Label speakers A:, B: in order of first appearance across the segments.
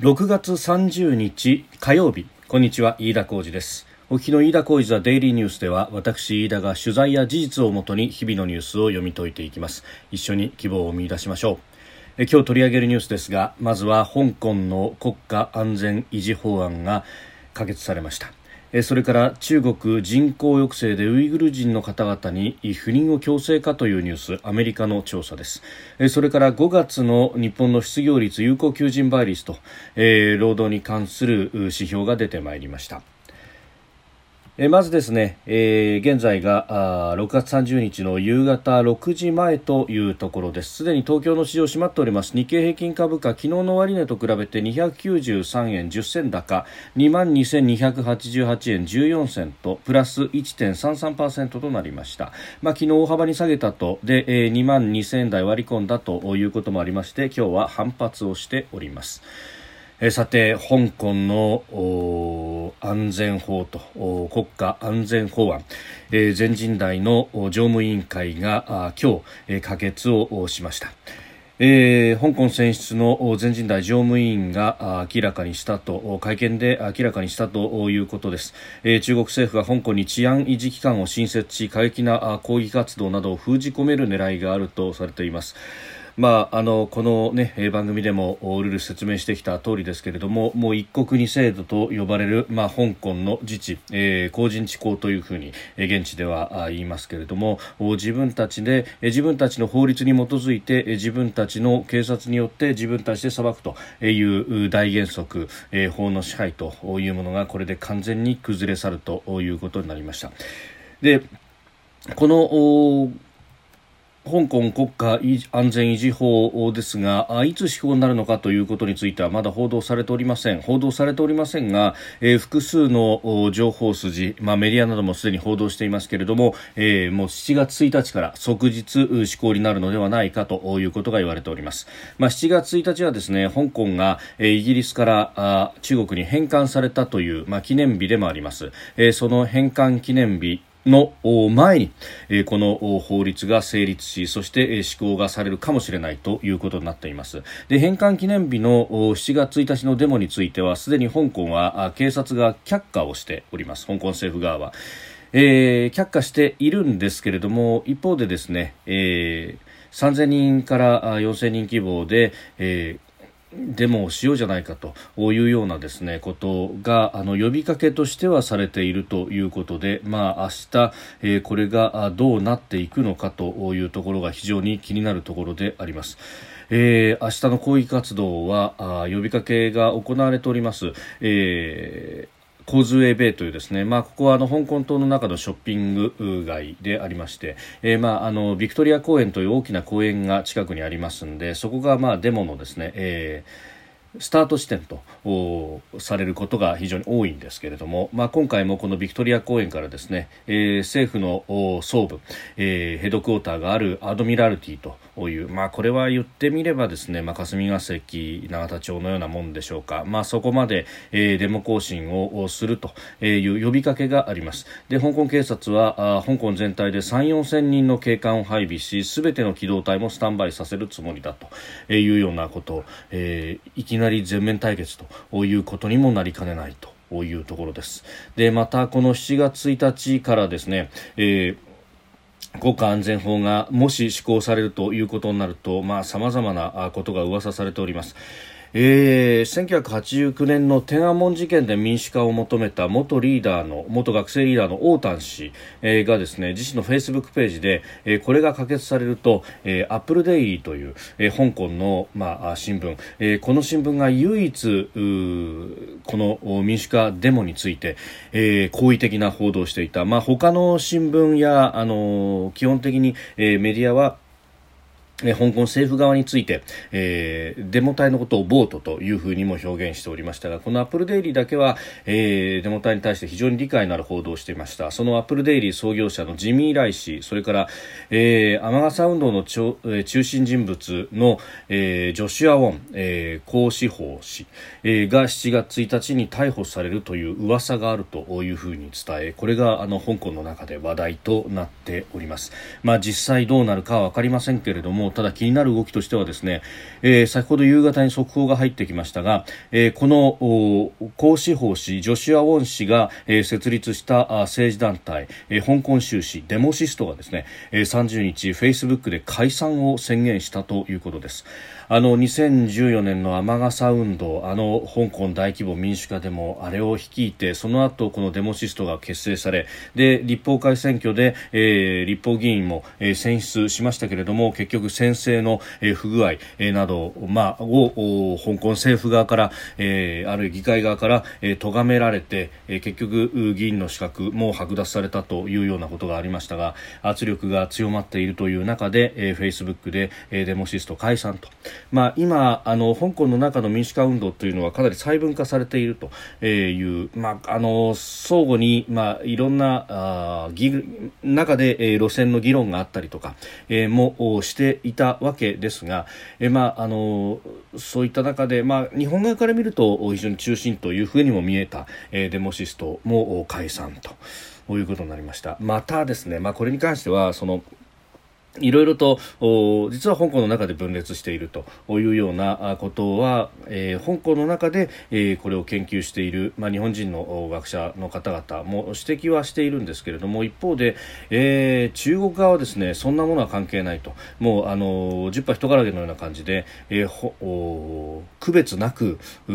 A: 6月30日火曜日。こんにちは飯田浩二です。お聞きの飯田浩二ザデイリーニュースでは私飯田が取材や事実をもとに日々のニュースを読み解いていきます。一緒に希望を見出しましょう。え今日取り上げるニュースですがまずは香港の国家安全維持法案が可決されました。それから中国人口抑制でウイグル人の方々に不妊を強制かというニュースアメリカの調査です。それから5月の日本の失業率有効求人倍率と労働に関する指標が出てまいりました。えまずですね、えー、現在があ6月30日の夕方6時前というところです。すでに東京の市場閉まっております。日経平均株価、昨日の終値と比べて293円10銭高、22,288円14銭と、プラス1.33%となりました。まあ、昨日大幅に下げたと、で、えー、2万2000円台割り込んだということもありまして、今日は反発をしております。えさて、香港の安全法と国家安全法案、えー、全人代の常務委員会が今日、え、可決をしました。えー、香港選出の全人代常務委員が明らかにしたと会見で明らかにしたということです、えー、中国政府が香港に治安維持機関を新設し過激な抗議活動などを封じ込める狙いがあるとされています。まあ、あのこの、ね、番組でもルール説明してきた通りですけれどももう一国二制度と呼ばれる、まあ、香港の自治、えー、公人治校というふうに、え、現地では言いますけれども自分たちで自分たちの法律に基づいて自分たちの警察によって自分たちで裁くという大原則、えー、法の支配というものがこれで完全に崩れ去るということになりました。でこの香港国家安全維持法ですがいつ施行になるのかということについてはまだ報道されておりません。報道されておりませんが、えー、複数の情報筋、まあ、メディアなどもすでに報道していますけれども、えー、もう7月1日から即日施行になるのではないかということが言われております、まあ、7月1日はですね香港が、イギリスから中国に返還されたという、まあ、記念日でもあります、えー、その返還記念日の前に、えこの法律が成立しそして施行がされるかもしれないということになっています。で返還記念日の7月1日のデモについてはすでに香港は警察が却下をしております。香港政府側は、えー、却下しているんですけれども一方でですね、えー3000人から4000人規模で、えーデモをしようじゃないかというようなですねことがあの呼びかけとしてはされているということで、まあ、明日、えー、これがどうなっていくのかというところが非常に気になるところであります。えー、明日の抗議活動はあ呼びかけが行われております。えーコズウェイベイというですね、まあ、ここはあの香港島の中のショッピング街でありまして、えー、まあ、あのビクトリア公園という大きな公園が近くにありますんでそこがまあデモのですね、えースタート地点とされることが非常に多いんですけれども、まあ、今回もこのビクトリア公園からですね、えー、政府の総部、えー、ヘッドクォーターがあるアドミラルティという、まあ、これは言ってみればですね、まあ、霞が関永田町のようなもんでしょうか、まあ、そこまで、えー、デモ行進をするという呼びかけがあります。で香港警察はあ香港全体で3 4千人の警官を配備しすべての機動隊もスタンバイさせるつもりだというようなことを、えー、いきなり全面対決ということにもなりかねないというところです。で、またこの7月1日からですね、えー国家安全法がもし施行されるということになると、まあ、様々なことが噂されております。えー、1989年の天安門事件で民主化を求めた元リーダーの元学生リーダーの王丹氏、えー、がですね自身のフェイスブックページで、えー、これが可決されると、えー、アップルデイリーという、えー、香港の、まあ、新聞、えー、この新聞が唯一この民主化デモについて、えー、好意的な報道をしていた、まあ、他の新聞や、あのー、基本的に、えー、メディアはえ香港政府側について、えー、デモ隊のことを暴徒というふうにも表現しておりましたがこのアップルデイリーだけは、えー、デモ隊に対して非常に理解のある報道をしていました。そのアップルデイリー創業者のジミー・ライ氏それから、えー、雨傘運動のちょ、えー、中心人物の、えー、ジョシュア・ウォン、えー、高司法氏、えー、が7月1日に逮捕されるという噂があるというふうに伝えこれがあの香港の中で話題となっております、まあ、実際どうなるかは分かりませんけれどものただ気になる動きとしてはですね、えー、先ほど夕方に速報が入ってきましたが、えー、この孔子法氏ジョシュア・ウォン氏が、えー、設立した政治団体、えー、香港州市デモシストがですね、えー、30日フェイスブックで解散を宣言したということです。あの2014年の雨傘運動あの香港大規模民主化でもあれを率いてその後このデモシストが結成されで立法会選挙で、えー、立法議員も、えー、選出しましたけれども結局宣誓の、え、不具合、え、など、まあ、を香港政府側から、え、あるいは議会側から、えー、咎められて、え、結局議員の資格も剥奪されたというようなことがありましたが圧力が強まっているという中で、え、フェイスブックで、え、デモシスト解散と。まあ、今あの香港の中の民主化運動というのはかなり細分化されているという、まあ、あの相互に、まあ、いろんなあ中で、え、路線の議論があったりとか、えー、もしていたわけですが、えーまあ、あのそういった中で、まあ、日本側から見ると非常に中心というふうにも見えた、えー、デモシストも解散ということになりました。またですね、まあ、これに関してはそのいろいろと実は香港の中で分裂しているというようなことは、えー、香港の中で、えー、これを研究している、まあ、日本人の学者の方々も指摘はしているんですけれども一方で、えー、中国側はですねそんなものは関係ないと。もうあの10羽人からげのような感じで、えー、区別なくう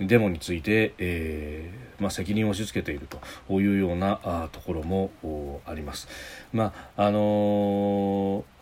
A: デモについて、えーまあ、責任を押し付けているというようなあところもあります。まああのー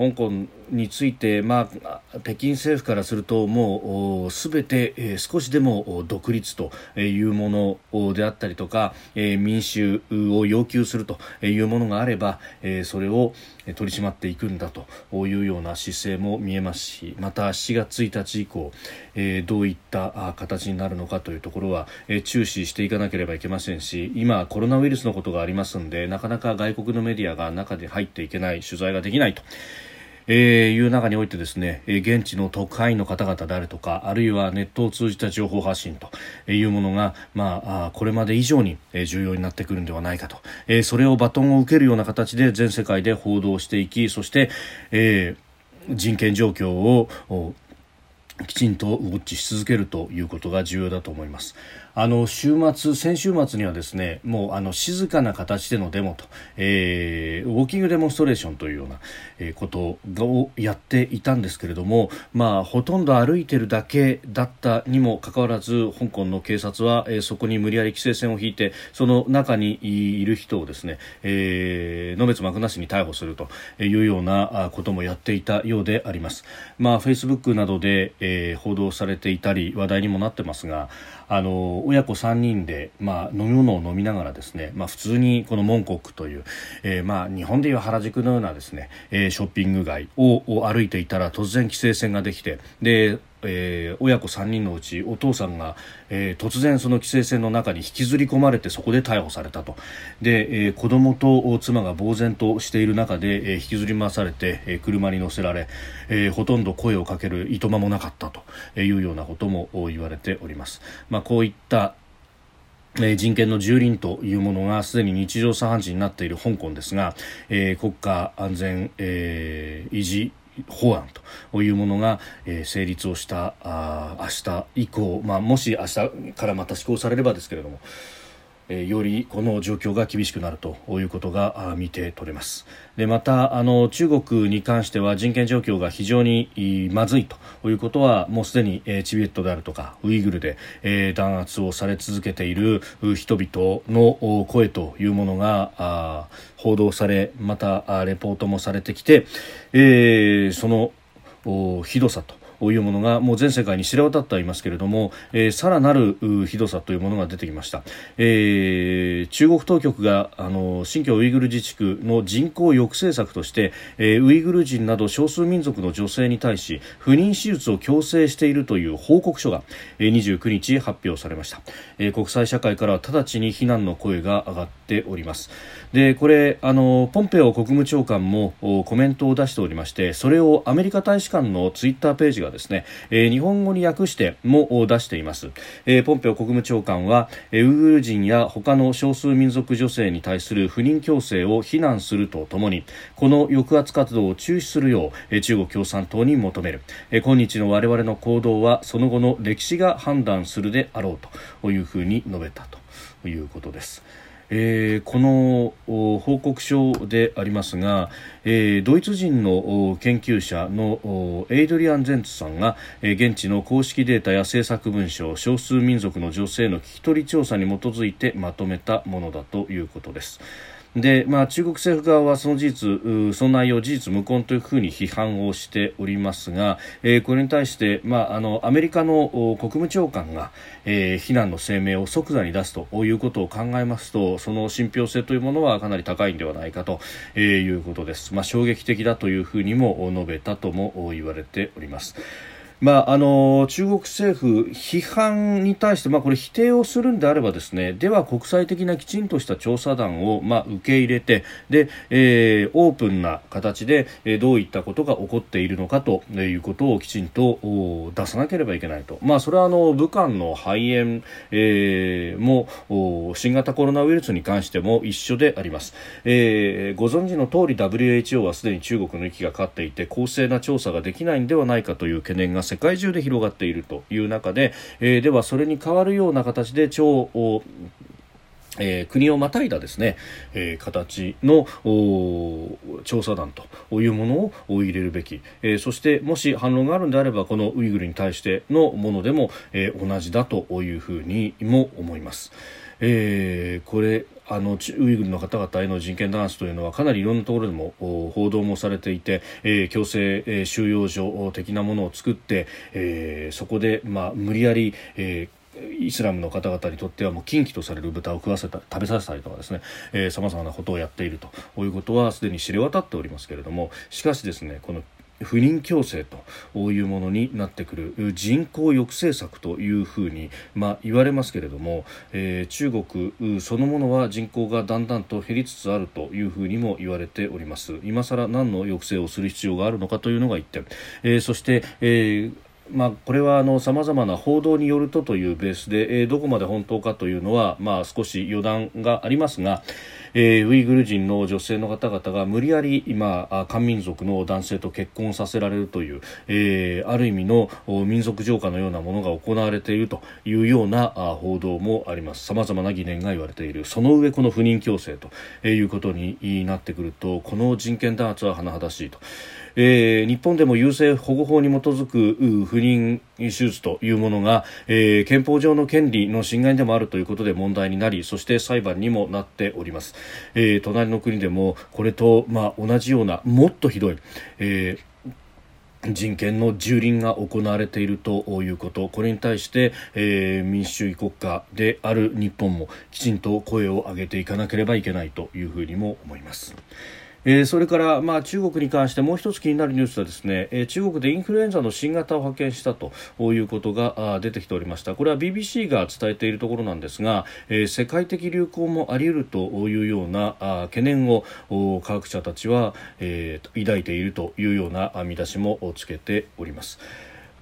A: 香港について、まあ、北京政府からするともうすべて、えー、少しでも独立というものであったりとか、えー、民主を要求するというものがあれば、えー、それを取り締まっていくんだというような姿勢も見えますしまた7月1日以降、えー、どういった形になるのかというところは、えー、注視していかなければいけませんし今、コロナウイルスのことがありますのでなかなか外国のメディアが中で入っていけない取材ができないと。えー、いう中においてですね、え、現地の特派員の方々であるとかあるいはネットを通じた情報発信というものが、まあ、これまで以上に重要になってくるんではないかと、え、それをバトンを受けるような形で全世界で報道していきそして、え、人権状況をきちんとウォッチし続けるということが重要だと思います。あの週末、先週末にはですねもうあの静かな形でのデモと、えー、ウォーキングデモンストレーションというような、えー、ことをやっていたんですけれども、まあ、ほとんど歩いてるだけだったにもかかわらず香港の警察は、えー、そこに無理やり規制線を引いてその中にいる人をですね、えー、のべつ幕なしに逮捕するというようなこともやっていたようであります。まあ、フェイスブックなどで、えー、報道されていたり話題にもなってますがあの親子3人で、まあ、飲み物を飲みながらですね、まあ、普通にこのモンコックという、えー、まあ、日本でいう原宿のようなですね、えー、ショッピング街を歩いていたら突然規制線ができてでえー、親子3人のうちお父さんが、えー、突然その規制線の中に引きずり込まれてそこで逮捕されたとで、えー、子供と妻が呆然としている中で、えー、引きずり回されて、えー、車に乗せられ、えー、ほとんど声をかけるいとまもなかったというようなことも言われております。まあ、こういったえ人権の蹂躙というものがすでに日常茶飯事になっている香港ですが、えー、国家安全、えー、維持法案というものが、え、成立をした明日以降、まあ、もし明日からまた施行されればですけれども、えよりこの状況が厳しくなるということが見て取れます。でまたあの中国に関しては人権状況が非常にまずいということはもうすでに、えチベットであるとかウイグルで、え弾圧をされ続けている人々の声というものが報道されまたレポートもされてきて、え、そのひどさと。というものがもう全世界に知れ渡っていますけれども、えー、さらなるひどさというものが出てきました、えー、中国当局があの新疆ウイグル自治区の人口抑制策として、えー、ウイグル人など少数民族の女性に対し不妊手術を強制しているという報告書が、えー、29日発表されました、えー、国際社会からは直ちに非難の声が上がっております。でこれあのポンペオ国務長官もコメントを出しておりましてそれをアメリカ大使館のツイッターページがですね、えー、日本語に訳しても出しています、えー、ポンペオ国務長官は、えー、ウイグル人や他の少数民族女性に対する不妊強制を非難するとともにこの抑圧活動を中止するよう、えー、中国共産党に求める、えー、今日の我々の行動はその後の歴史が判断するであろうというふうに述べたということです。えー、この報告書でありますが、えー、ドイツ人の研究者のエイドリアン・ゼンツさんが、えー、現地の公式データや政策文書少数民族の女性の聞き取り調査に基づいてまとめたものだということです。で、まあ、中国政府側はその事実、その内容事実無根というふうに批判をしておりますが、えー、これに対して、まあ、あのアメリカの国務長官が、えー、非難の声明を即座に出すということを考えますとその信憑性というものはかなり高いんではないかと、えー、いうことです、まあ、衝撃的だというふうにも述べたとも言われております。まあ、あの中国政府、批判に対して、まあ、これ否定をするんであればですねでは国際的なきちんとした調査団を、まあ、受け入れてで、えー、オープンな形で、えー、どういったことが起こっているのかということをきちんと出さなければいけないと、まあ、それはあの武漢の肺炎、えー、も新型コロナウイルスに関しても一緒であります、えー、ご存知の通り WHO はすでに中国の息がかかっていて公正な調査ができないんではないかという懸念が世界中で広がっているという中で、えー、ではそれに代わるような形で超えー、国をまたいだですね、えー、形の調査団というものを入れるべき、えー、そしてもし反論があるんであればこのウイグルに対してのものでも、え同じだというふうにも思います。えーこれあのウイグルの方々への人権弾圧というのはかなりいろんなところでも報道もされていて、えー、強制、収容所的なものを作って、えー、そこで、まあ、無理やり、えーイスラムの方々にとってはもう禁忌とされる豚を食わせた食べさせたりとかですねさまざまなことをやっているということはすでに知れ渡っておりますけれどもしかしですねこの不妊矯正というものになってくる人口抑制策というふうに、まあ、言われますけれども、えー、中国そのものは人口がだんだんと減りつつあるというふうにも言われております。今更何の抑制をする必要があるのかというのが1点、えー、そして、えーまあ、これはさまざまな報道によるとというベースで、えー、どこまで本当かというのは、まあ、少し予断がありますが、えー、ウイグル人の女性の方々が無理やり今漢民族の男性と結婚させられるという、えー、ある意味の民族浄化のようなものが行われているというような報道もあります様々な疑念が言われているその上この不妊強制ということになってくるとこの人権弾圧は甚だしいと。えー、日本でも優生保護法に基づく不妊手術というものが、えー、憲法上の権利の侵害でもあるということで問題になりそして裁判にもなっております、えー、隣の国でもこれと、まあ、同じようなもっとひどい、えー人権の蹂躙が行われているということこれに対して、えー、民主主義国家である日本もきちんと声を上げていかなければいけないというふうにも思います。えー、それから、まあ、中国に関してもう一つ気になるニュースはですね、えー、中国でインフルエンザの新型を発見したということが出てきておりましたこれは BBC が伝えているところなんですが、えー、世界的流行もあり得るというようなあ懸念を科学者たちは、えー、抱いているというような見出しもつけております。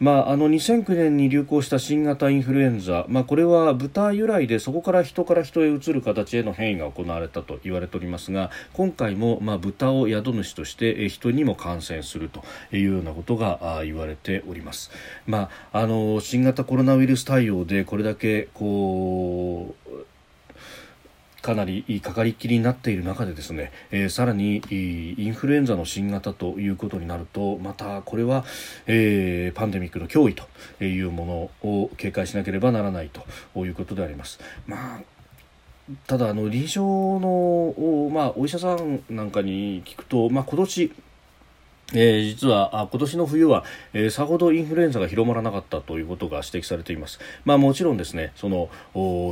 A: まあ、あの2009年に流行した新型インフルエンザ、まあ、これは豚由来でそこから人から人へ移る形への変異が行われたと言われておりますが今回もまあ豚を宿主として人にも感染するというようなことが言われております。まあ、あの新型コロナウイルス対応でこれだけこうかなりかかりっきりになっている中でですね、えー、さらにインフルエンザの新型ということになるとまたこれは、えー、パンデミックの脅威というものを警戒しなければならないということであります。まあただあの臨床の、まあ、お医者さんなんかに聞くと、まあ、今年えー、実はあ今年の冬は、えー、さほどインフルエンザが広まらなかったということが指摘されています。まあ、もちろんですねその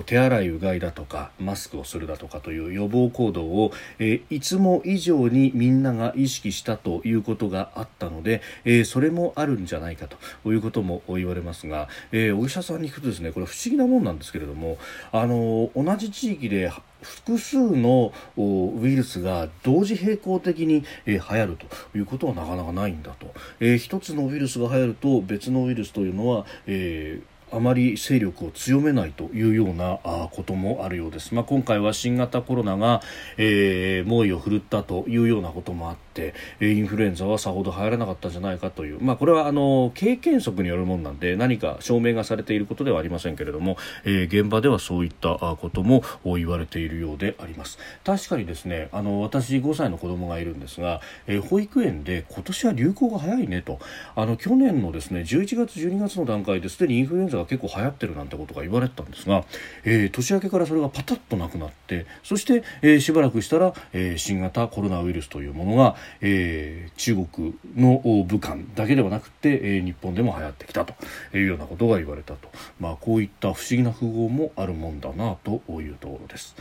A: 手洗いうがいだとかマスクをするだとかという予防行動を、えー、いつも以上にみんなが意識したということがあったので、えそれもあるんじゃないかということも言われますが、えお医者さんに聞くとですねこれ不思議なもんなんですけれどもあの同じ地域で複数のウイルスが同時並行的に、えー、流行るということはなかなかないんだと、えー、一つのウイルスが流行ると別のウイルスというのは、えーあまり勢力を強めないというようなこともあるようです。まあ、今回は新型コロナが、えー、猛威を振るったというようなこともあって、インフルエンザはさほど流行らなかったんじゃないかという、まあ、これはあの経験則によるものなんで何か証明がされていることではありませんけれども、えー、現場ではそういったことも言われているようであります。確かにですね、あの私5歳の子供がいるんですが、えー、保育園で今年は流行が早いねと、あの去年のですね11月12月の段階ですでにインフルエンザが結構流行ってるなんてことが言われてたんですが、えー、年明けからそれがパタッとなくなってそして、えー、しばらくしたら、えー、新型コロナウイルスというものが、えー、中国の武漢だけではなくて、えー、日本でも流行ってきたというようなことが言われたと、まあ、こういった不思議な符号もあるもんだなというところです。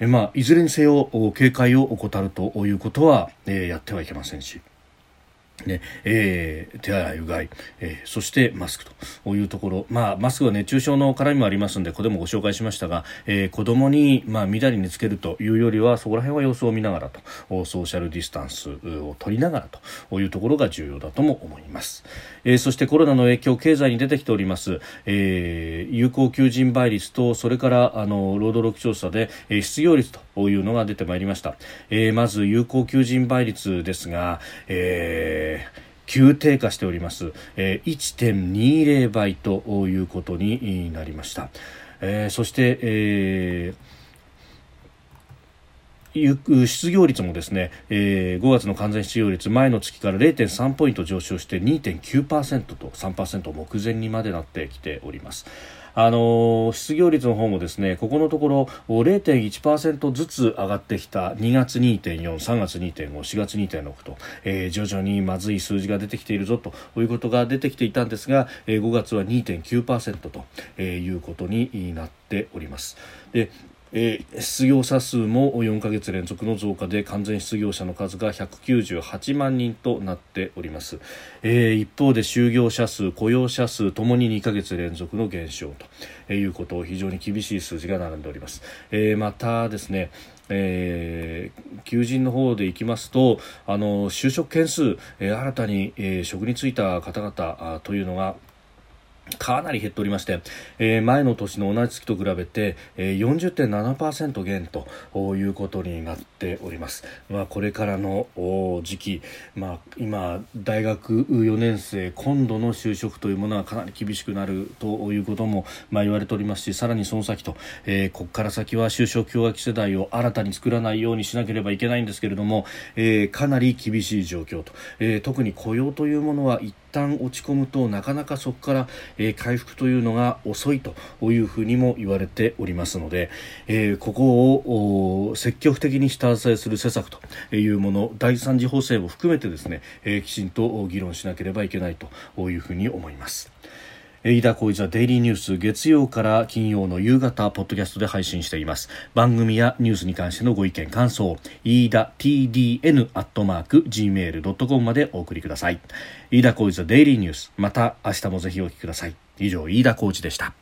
A: えまあ、いずれにせよ警戒を怠るということは、えー、やってはいけませんし。ねえー、手洗い、うがい、えー、そしてマスクというところ、まあ、マスクは熱中症の絡みもありますので、ここでもご紹介しましたが、えー、子供に、まあ、みだりにつけるというよりは、そこら辺は様子を見ながらと、ソーシャルディスタンスを取りながらというところが重要だとも思います。えー、そしてコロナの影響、経済に出てきております、えー、有効求人倍率と、それから、あの、労働力調査で、えー、失業率というのが出てまいりました。えー、まず、有効求人倍率ですが、えー急低下しております、えー、1.20倍ということになりました、そして、失業率もですね、えー、5月の完全失業率前の月から0.3ポイント上昇して2.9%と3%目前にまでなってきております。あの失業率の方もですねここのところ0.1%ずつ上がってきた2月2.4、3月2.5、4月2.6と、えー、徐々にまずい数字が出てきているぞということが出てきていたんですが、えー、5月は2.9%と、えー、いうことになっております。でえー、失業者数も4ヶ月連続の増加で完全失業者の数が198万人となっております、えー、一方で就業者数雇用者数ともに2ヶ月連続の減少ということを非常に厳しい数字が並んでおります、えー、またですねえー、求人の方でいきますとあの就職件数、えー、新たに、えー、職に就いた方々というのがかなり減っておりまして、えー、前の年の同じ月と比べて、えー、40.7%減ということになっております。まあ、これからの時期、まあ、今、大学4年生、今度の就職というものはかなり厳しくなるということも、まあ、言われておりますし、さらにその先と、えー、ここから先は就職氷河期世代を新たに作らないようにしなければいけないんですけれども、えー、かなり厳しい状況と、えー、特に雇用というものは一旦落ち込むとなかなかそこから、えー、回復というのが遅いというふうにも言われておりますので、えー、ここを積極的に下支えする施策というもの第3次補正も含めてですね、えー、きちんと議論しなければいけないというふうに思います。飯田浩司はデイリーニュース月曜から金曜の夕方ポッドキャストで配信しています。番組やニュースに関してのご意見感想飯田 TDN アットマーク gmail.com までお送りください。飯田浩司はデイリーニュース。また明日もぜひお聞きください。以上飯田浩司でした。